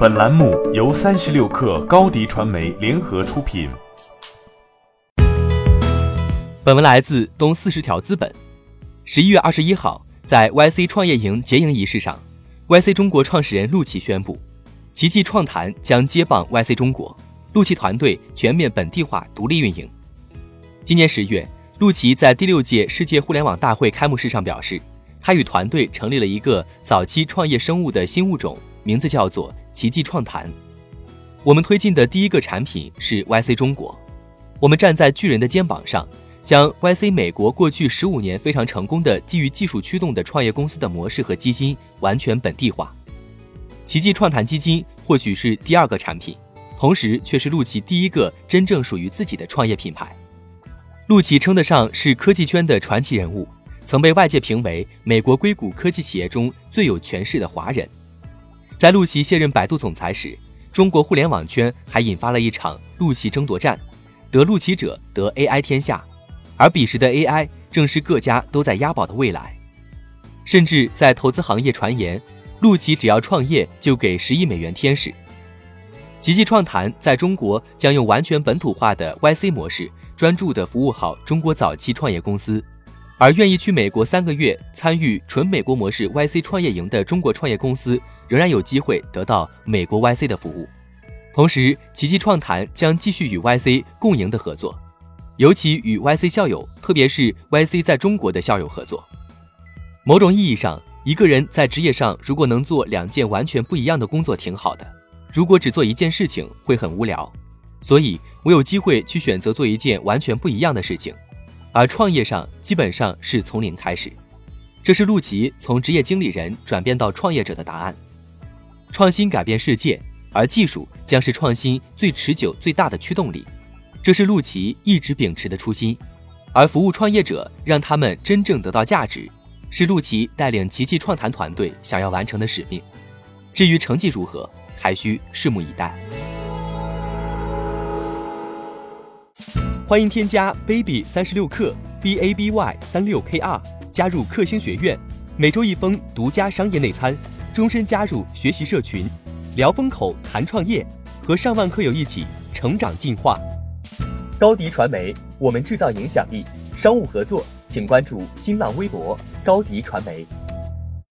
本栏目由三十六氪高低传媒联合出品。本文来自东四十条资本。十一月二十一号，在 YC 创业营结营仪式上，YC 中国创始人陆琪宣布，奇迹创谈将接棒 YC 中国，陆琪团队全面本地化、独立运营。今年十月，陆琪在第六届世界互联网大会开幕式上表示，他与团队成立了一个早期创业生物的新物种，名字叫做。奇迹创谈，我们推进的第一个产品是 YC 中国。我们站在巨人的肩膀上，将 YC 美国过去十五年非常成功的基于技术驱动的创业公司的模式和基金完全本地化。奇迹创谈基金或许是第二个产品，同时却是陆琪第一个真正属于自己的创业品牌。陆琪称得上是科技圈的传奇人物，曾被外界评为美国硅谷科技企业中最有权势的华人。在陆琪卸任百度总裁时，中国互联网圈还引发了一场陆琪争夺战，得陆琪者得 AI 天下，而彼时的 AI 正是各家都在押宝的未来，甚至在投资行业传言，陆琪只要创业就给十亿美元天使。奇迹创谈在中国将用完全本土化的 YC 模式，专注的服务好中国早期创业公司。而愿意去美国三个月参与纯美国模式 YC 创业营的中国创业公司，仍然有机会得到美国 YC 的服务。同时，奇迹创谈将继续与 YC 共赢的合作，尤其与 YC 校友，特别是 YC 在中国的校友合作。某种意义上，一个人在职业上如果能做两件完全不一样的工作，挺好的。如果只做一件事情，会很无聊。所以我有机会去选择做一件完全不一样的事情。而创业上基本上是从零开始，这是陆琪从职业经理人转变到创业者的答案。创新改变世界，而技术将是创新最持久、最大的驱动力，这是陆琪一直秉持的初心。而服务创业者，让他们真正得到价值，是陆琪带领奇迹创谈团队想要完成的使命。至于成绩如何，还需拭目以待。欢迎添加 baby 三十六克 b a b y 三六 k r 加入克星学院，每周一封独家商业内参，终身加入学习社群，聊风口谈创业，和上万课友一起成长进化。高迪传媒，我们制造影响力。商务合作，请关注新浪微博高迪传媒。